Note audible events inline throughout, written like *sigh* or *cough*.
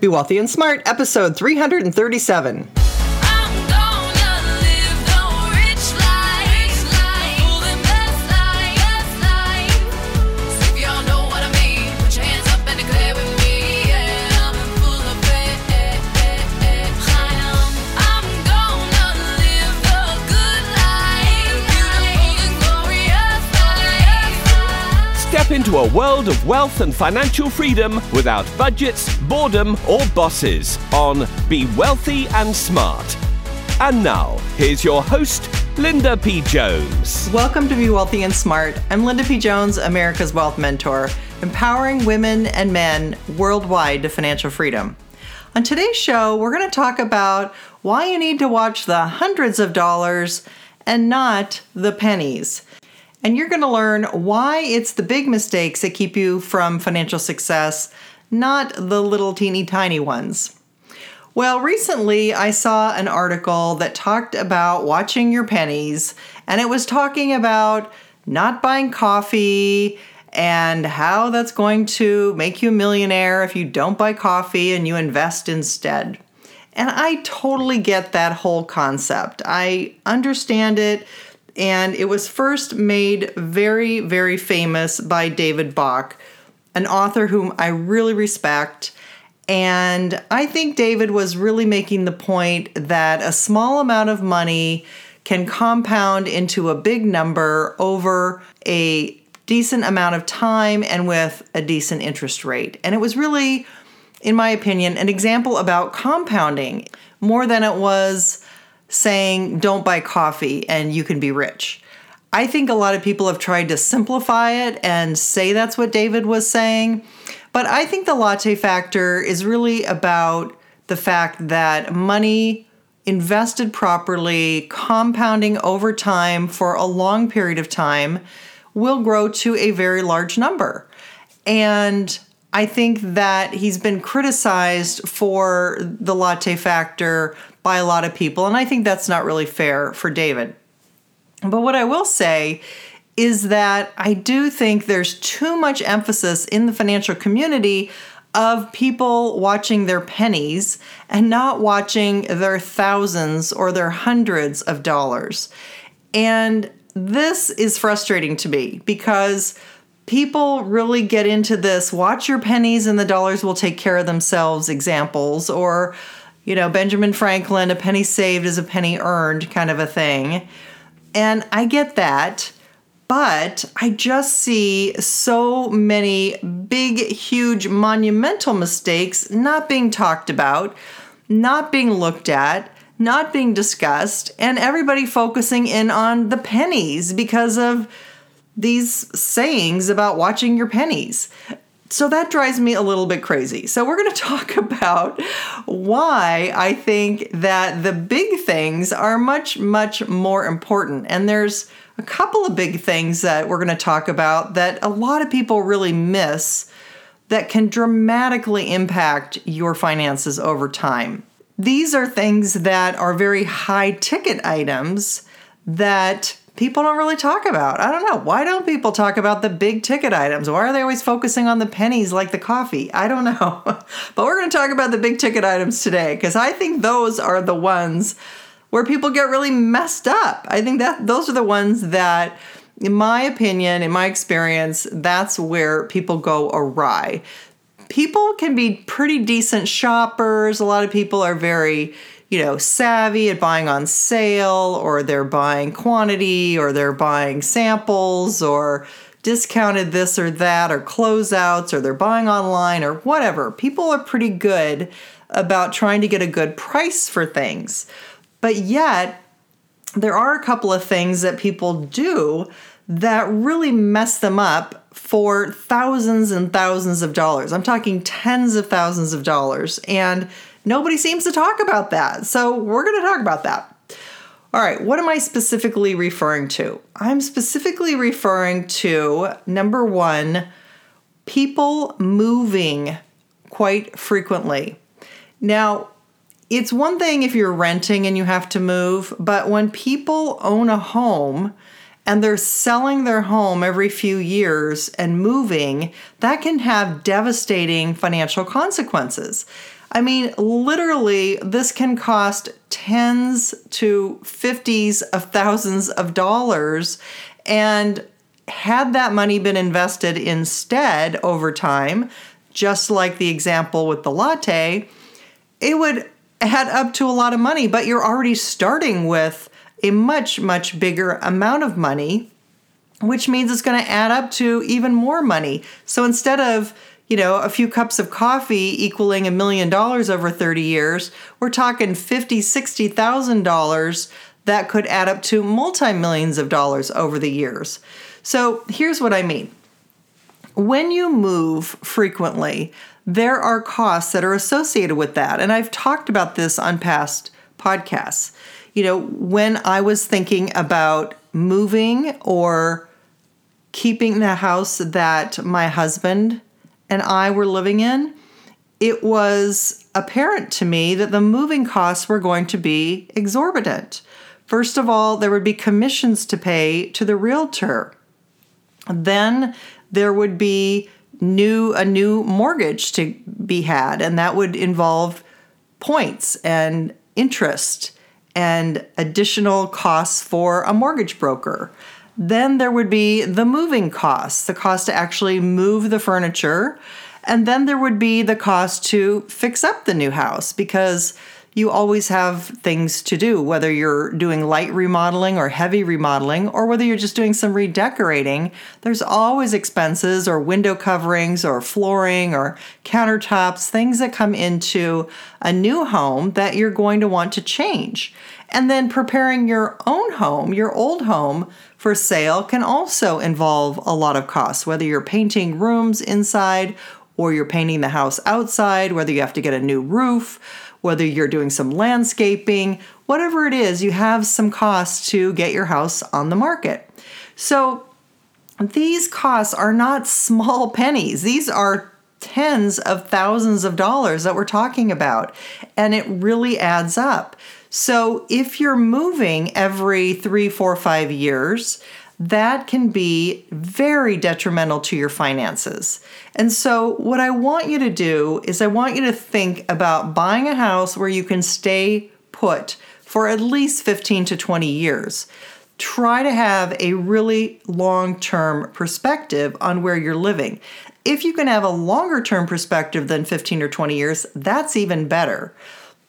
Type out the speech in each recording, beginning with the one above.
Be Wealthy and Smart, episode 337. Into a world of wealth and financial freedom without budgets, boredom, or bosses on Be Wealthy and Smart. And now, here's your host, Linda P. Jones. Welcome to Be Wealthy and Smart. I'm Linda P. Jones, America's Wealth Mentor, empowering women and men worldwide to financial freedom. On today's show, we're going to talk about why you need to watch the hundreds of dollars and not the pennies. And you're going to learn why it's the big mistakes that keep you from financial success, not the little teeny tiny ones. Well, recently I saw an article that talked about watching your pennies, and it was talking about not buying coffee and how that's going to make you a millionaire if you don't buy coffee and you invest instead. And I totally get that whole concept. I understand it, and it was first made very, very famous by David Bach, an author whom I really respect. And I think David was really making the point that a small amount of money can compound into a big number over a decent amount of time and with a decent interest rate. And it was really, in my opinion, an example about compounding more than it was saying, don't buy coffee and you can be rich. I think a lot of people have tried to simplify it and say that's what David was saying. But I think the latte factor is really about the fact that money invested properly, compounding over time for a long period of time, will grow to a very large number. And I think that he's been criticized for the latte factor by a lot of people. And I think that's not really fair for David. But what I will say is that I do think there's too much emphasis in the financial community of people watching their pennies and not watching their thousands or their hundreds of dollars. And this is frustrating to me because people really get into this watch your pennies and the dollars will take care of themselves examples or you know Benjamin Franklin a penny saved is a penny earned kind of a thing. And I get that, but I just see so many big, huge, monumental mistakes not being talked about, not being looked at, not being discussed, and everybody focusing in on the pennies because of these sayings about watching your pennies. So that drives me a little bit crazy. So we're going *laughs* to talk about why I think that the big things are much, much more important. And there's a couple of big things that we're going to talk about that a lot of people really miss that can dramatically impact your finances over time. These are things that are very high ticket items that people don't really talk about. I don't know. Why don't people talk about the big ticket items? Why are they always focusing on the pennies like the coffee? I don't know. *laughs* but we're going to talk about the big ticket items today because I think those are the ones where people get really messed up. I think that those are the ones that in my opinion, in my experience, that's where people go awry. People can be pretty decent shoppers. A lot of people are very you know, savvy at buying on sale, or they're buying quantity, or they're buying samples, or discounted this or that, or closeouts, or they're buying online, or whatever. People are pretty good about trying to get a good price for things. But yet, there are a couple of things that people do that really mess them up for thousands and thousands of dollars. I'm talking tens of thousands of dollars. And Nobody seems to talk about that. So we're going to talk about that. All right, what am I specifically referring to? I'm specifically referring to number one, people moving quite frequently. Now, it's one thing if you're renting and you have to move, but when people own a home and they're selling their home every few years and moving, that can have devastating financial consequences. I mean, literally, this can cost tens to fifties of thousands of dollars. And had that money been invested instead over time, just like the example with the latte, it would add up to a lot of money, but you're already starting with a much, much bigger amount of money, which means it's going to add up to even more money. So instead of you know, a few cups of coffee equaling a million dollars over 30 years, we're talking fifty, sixty thousand dollars that could add up to multi-millions of dollars over the years. So here's what I mean. When you move frequently, there are costs that are associated with that. And I've talked about this on past podcasts. You know, when I was thinking about moving or keeping the house that my husband and I were living in, it was apparent to me that the moving costs were going to be exorbitant. First of all, there would be commissions to pay to the realtor. Then there would be new a new mortgage to be had and that would involve points and interest and additional costs for a mortgage broker. Then there would be the moving costs, the cost to actually move the furniture. And then there would be the cost to fix up the new house because you always have things to do, whether you're doing light remodeling or heavy remodeling, or whether you're just doing some redecorating. There's always expenses or window coverings or flooring or countertops, things that come into a new home that you're going to want to change. And then preparing your own home, your old home, for sale can also involve a lot of costs, whether you're painting rooms inside or you're painting the house outside, whether you have to get a new roof whether you're doing some landscaping, whatever it is, you have some costs to get your house on the market. So these costs are not *laughs* small pennies. These are tens of thousands of dollars that we're talking about, and it really adds up. So if you're moving every three, four, five years, that can be very detrimental to your finances. And so, what I want you to do is, I want you to think about buying a house where you can stay put for at least 15 to 20 years. Try to have a really long term perspective on where you're living. If you can have a longer term perspective than 15 or 20 years, that's even better.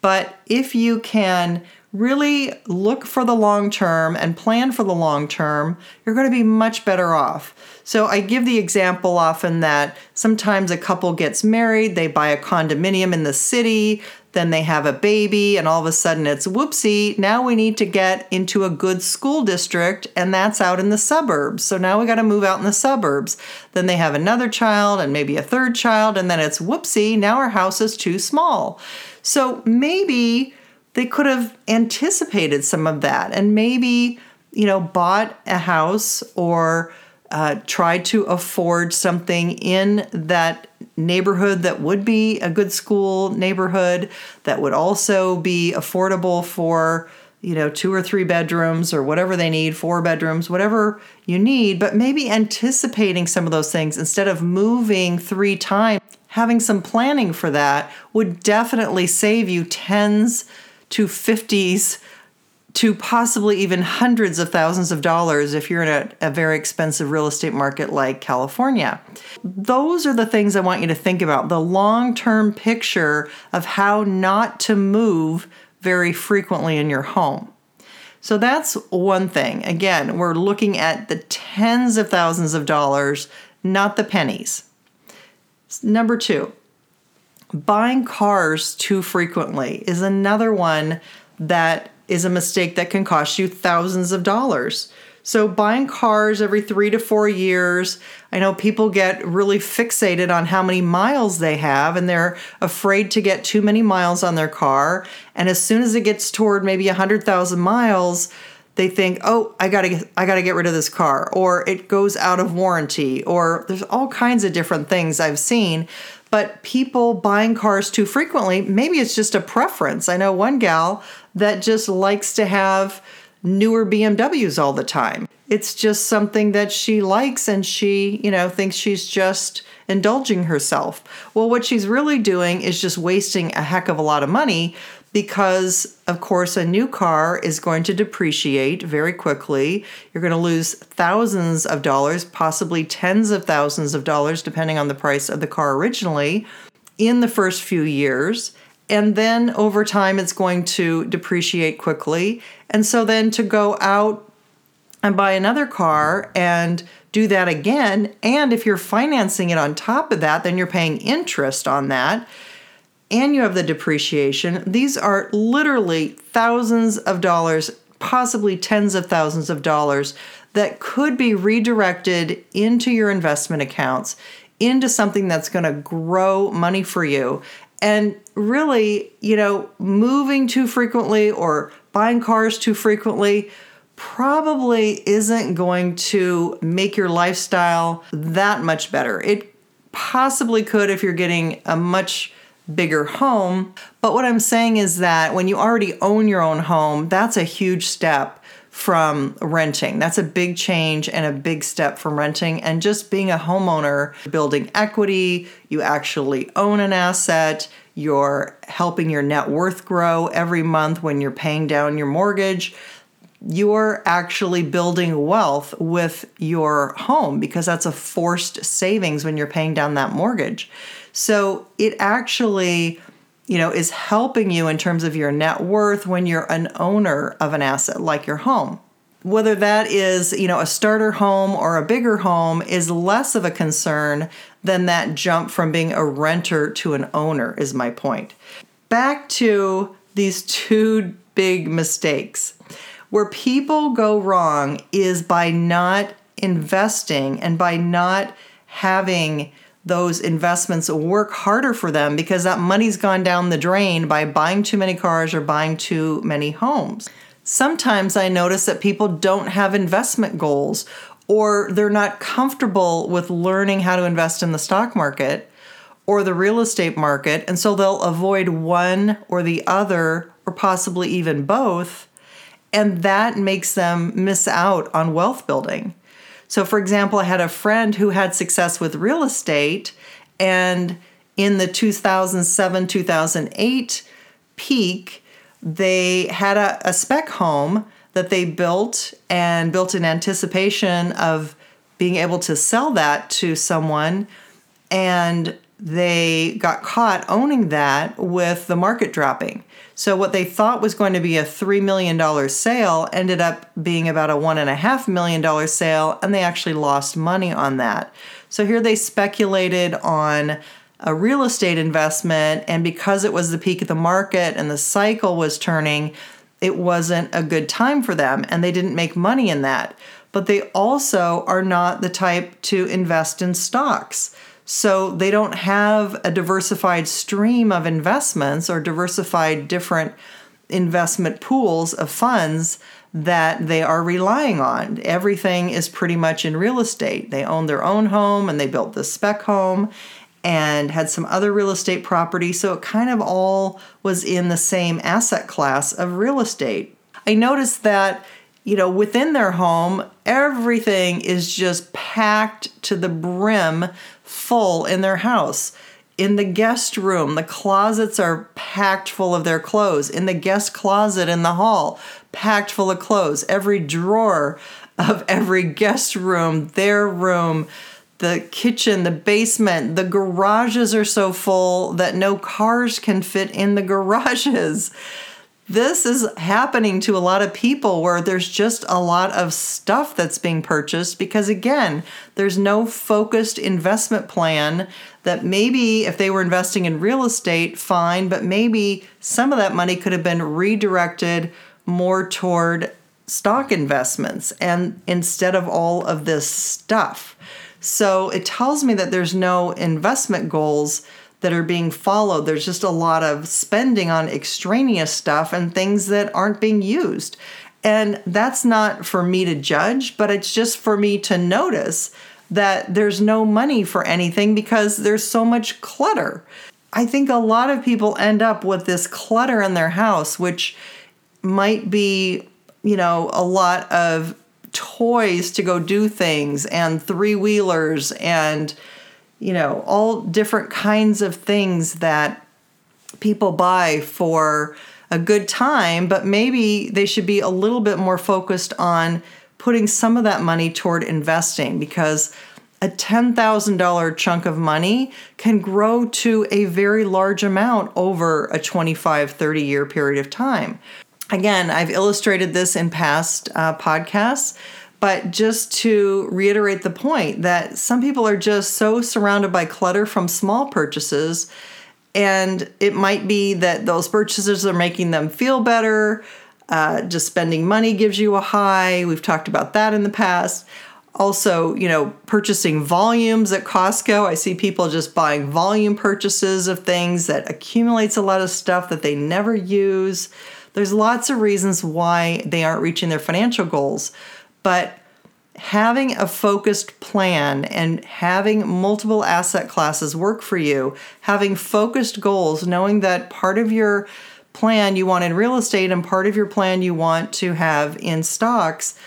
But if you can really look for the long term and plan for the long term, you're going to be much better off. So, I give the example often that sometimes a couple gets married, they buy a condominium in the city, then they have a baby, and all of a sudden it's whoopsie, now we need to get into a good school district, and that's out in the suburbs. So now we got to move out in the suburbs. Then they have another child and maybe a third child, and then it's whoopsie, now our house is too small. So maybe they could have anticipated some of that and maybe, you know, bought a house or uh, tried to afford something in that neighborhood that would be a good school neighborhood that would also be affordable for you know two or three bedrooms or whatever they need four bedrooms whatever you need but maybe anticipating some of those things instead of moving three times having some planning for that would definitely save you tens to 50s to possibly even hundreds of thousands of dollars if you're in a, a, very expensive real estate market like California. Those are the things I want you to think about the long term picture of how not to move very frequently in your home. So that's one thing. Again, we're looking at the tens of thousands of dollars, not the pennies. Number two, buying cars too frequently is another one that is a mistake that can cost you thousands of dollars. So, buying cars every three to four years, I know people get really fixated on how many miles they have and they're afraid to get too many miles on their car. And as soon as it gets toward maybe 100,000 miles, they think, "Oh, I got to I got to get rid of this car," or it goes out of warranty, or there's all kinds of different things I've seen but people buying cars too frequently, maybe it's just a preference. I know one gal that just likes to have newer BMWs all the time. it's just something that she likes and she, you know, thinks she's just indulging herself. Well, what she's really doing is just wasting a heck of a lot of money because, of course, a new car is going to depreciate very quickly. You're going to lose thousands of dollars, possibly tens of thousands of dollars, depending on the price of the car originally, in the first few years. And then over time, it's going to depreciate quickly. And so then to go out and buy another car and do that again. And if you're financing it on top of that, then you're paying interest on that. And you have the depreciation. These are literally thousands of dollars, possibly tens of thousands of dollars that could be redirected into your investment accounts, into something that's going to grow money for you. And really, you know, moving too frequently or buying cars too frequently probably isn't going to make your lifestyle that much better. It possibly could if you're getting a much bigger home. But what I'm saying is that when you already own your own home, that's a huge step from renting. That's a big change and a big step from renting. And just being a homeowner, building equity, you actually own an asset, you're helping your net worth grow every month when you're paying down your mortgage you're actually building wealth with your home because that's a forced savings when you're paying down that mortgage. So it actually, you know, is helping you in terms of your net worth when you're an owner of an asset like your home. Whether that is, you know, a starter home or a bigger home is less of a concern than that jump from being a renter to an owner is my point. Back to these two big mistakes where people go wrong is by not investing and by not having those investments work harder for them because that money's gone down the drain by buying too many cars or buying too many homes. Sometimes I notice that people don't have investment goals or they're not comfortable with learning how to invest in the stock market or the real estate market, and so they'll avoid one or the other or possibly even both and that makes them miss out on wealth building. So, for example, I had a friend who had success with real estate, and in the 2007 2008 peak, they had a, a spec home that they built and built in anticipation of being able to sell that to someone. And they got caught owning that with the market dropping. So what they thought was going to be a $3 million sale ended up being about a $1.5 million sale, and they actually lost money on that. So here they speculated on a real estate investment, and because it was the peak of the market and the cycle was turning, it wasn't a good time for them, and they didn't make money in that. But they also are not the type to invest in stocks. So they don't have a diversified stream of investments or diversified different investment pools of funds that they are relying on. Everything is pretty much in real estate. They own their own home and they built the spec home and had some other real estate property. So it kind of all was in the same asset class of real estate. I noticed that you know, within their home, everything is just packed to the brim full in their house. In the guest room, the closets are packed full of their clothes. In the guest closet in the hall, packed full of clothes. Every drawer of every guest room, their room, the kitchen, the basement, the garages are so full that no cars can fit in the garages this is happening to a lot of people where there's just a lot of stuff that's being purchased because, again, there's no focused investment plan that maybe if they were investing in real estate, fine, but maybe some of that money could have been redirected more toward stock investments and instead of all of this stuff. So it tells me that there's no investment goals that are being followed. There's just a lot of spending on extraneous stuff and things that aren't being used. And that's not for me to judge, but it's just for me to notice that there's no money for anything because there's so much clutter. I think a lot of people end up with this clutter in their house, which might be, you know, a lot of toys to go do things and three wheelers and you know all different kinds of things that people buy for a good time but maybe they should be a little bit more focused on putting some of that money toward investing because a $10,000 chunk of money can grow to a very large amount over a 25 30 year period of time. Again, I've illustrated this in past uh, podcasts, but just to reiterate the point that some people are just so surrounded by clutter from small purchases, and it might be that those purchases are making them feel better. Uh, just spending money gives you a high. We've talked about that in the past. Also, you know, purchasing volumes at Costco. I see people just buying volume purchases of things that accumulates a lot of stuff that they never use. There's lots of reasons why they aren't reaching their financial goals, but having a focused plan and having multiple asset classes work for you, having focused goals, knowing that part of your plan you want in real estate and part of your plan you want to have in stocks.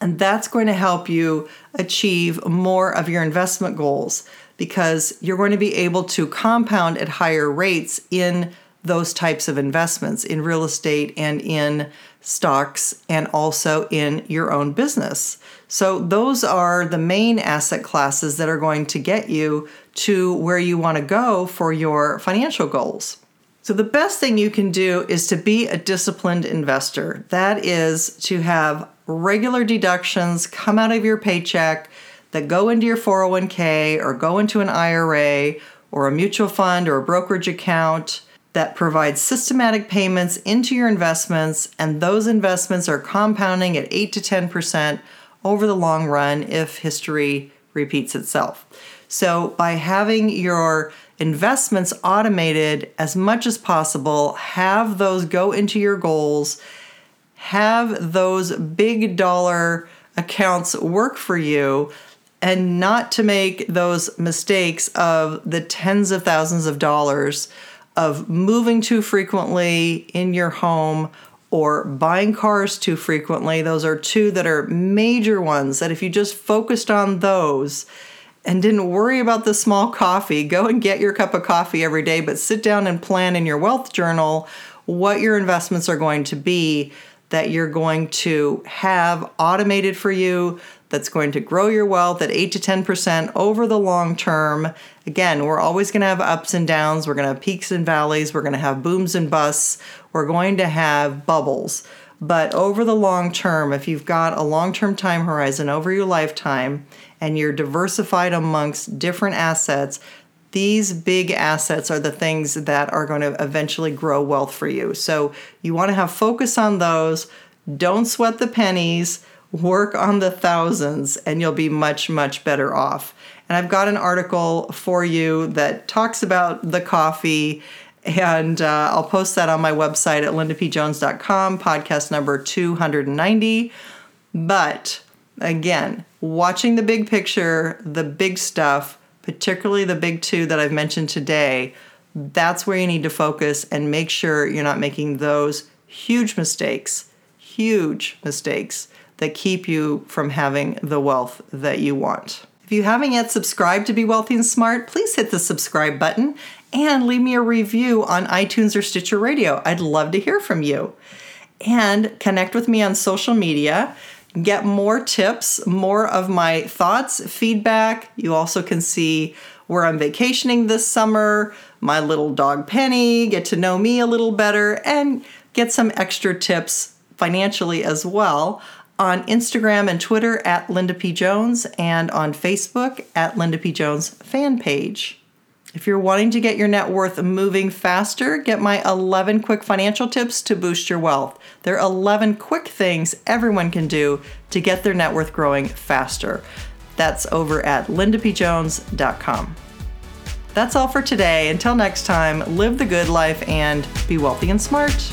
And that's going to help you achieve more of your investment goals because you're going to be able to compound at higher rates in those types of investments in real estate and in stocks and also in your own business. So, those are the main asset classes that are going to get you to where you want to go for your financial goals. So, the best thing you can do is to be a disciplined investor. That is to have regular deductions come out of your paycheck that go into your 401k or go into an IRA or a mutual fund or a brokerage account that provides systematic payments into your investments, and those investments are compounding at 8 to 10% over the long run if history repeats itself. So, by having your investments automated as much as possible, have those go into your goals, have those big dollar accounts work for you, and not to make those mistakes of the tens of thousands of dollars of moving too frequently in your home or buying cars too frequently. Those are two that are major ones that if you just focused on those and didn't worry about the small coffee, go and get your cup of coffee every day, but sit down and plan in your wealth journal what your investments are going to be that you're going to have automated for you that's going to grow your wealth at 8 to 10% over the long term. Again, we're always going to have ups and downs. We're going to have peaks and valleys. We're going to have booms and busts. We're going to have bubbles. But over the long term, if you've got a long term time horizon over your lifetime and you're diversified amongst different assets, these big assets are the things that are going to eventually grow wealth for you. So you want to have focus on those. Don't sweat the pennies work on the thousands and you'll be much, much better off. And I've got an article for you that talks about the coffee, and uh, I'll post that on my website at lindapjones.com, podcast number 290. But again, watching the big picture, the big stuff, particularly the big two that I've mentioned today, that's where you need to focus and make sure you're not making those huge mistakes, huge mistakes that keep you from having the wealth that you want. If you haven't yet subscribed to Be Wealthy and Smart, please hit the subscribe button and leave me a review on iTunes or Stitcher Radio. I'd love to hear from you. And connect with me on social media. Get more tips, more of my thoughts, feedback. You also can see where I'm vacationing this summer, my little dog Penny, get to know me a little better, and get some extra tips financially as well on Instagram and Twitter at Linda P. Jones and on Facebook at Linda P. Jones fan page. If you're wanting to get your net worth moving faster, get my 11 quick financial tips to boost your wealth. There are 11 quick things everyone can do to get their net worth growing faster. That's over at lindapjones.com. That's all for today. Until next time, live the good life and be wealthy and smart.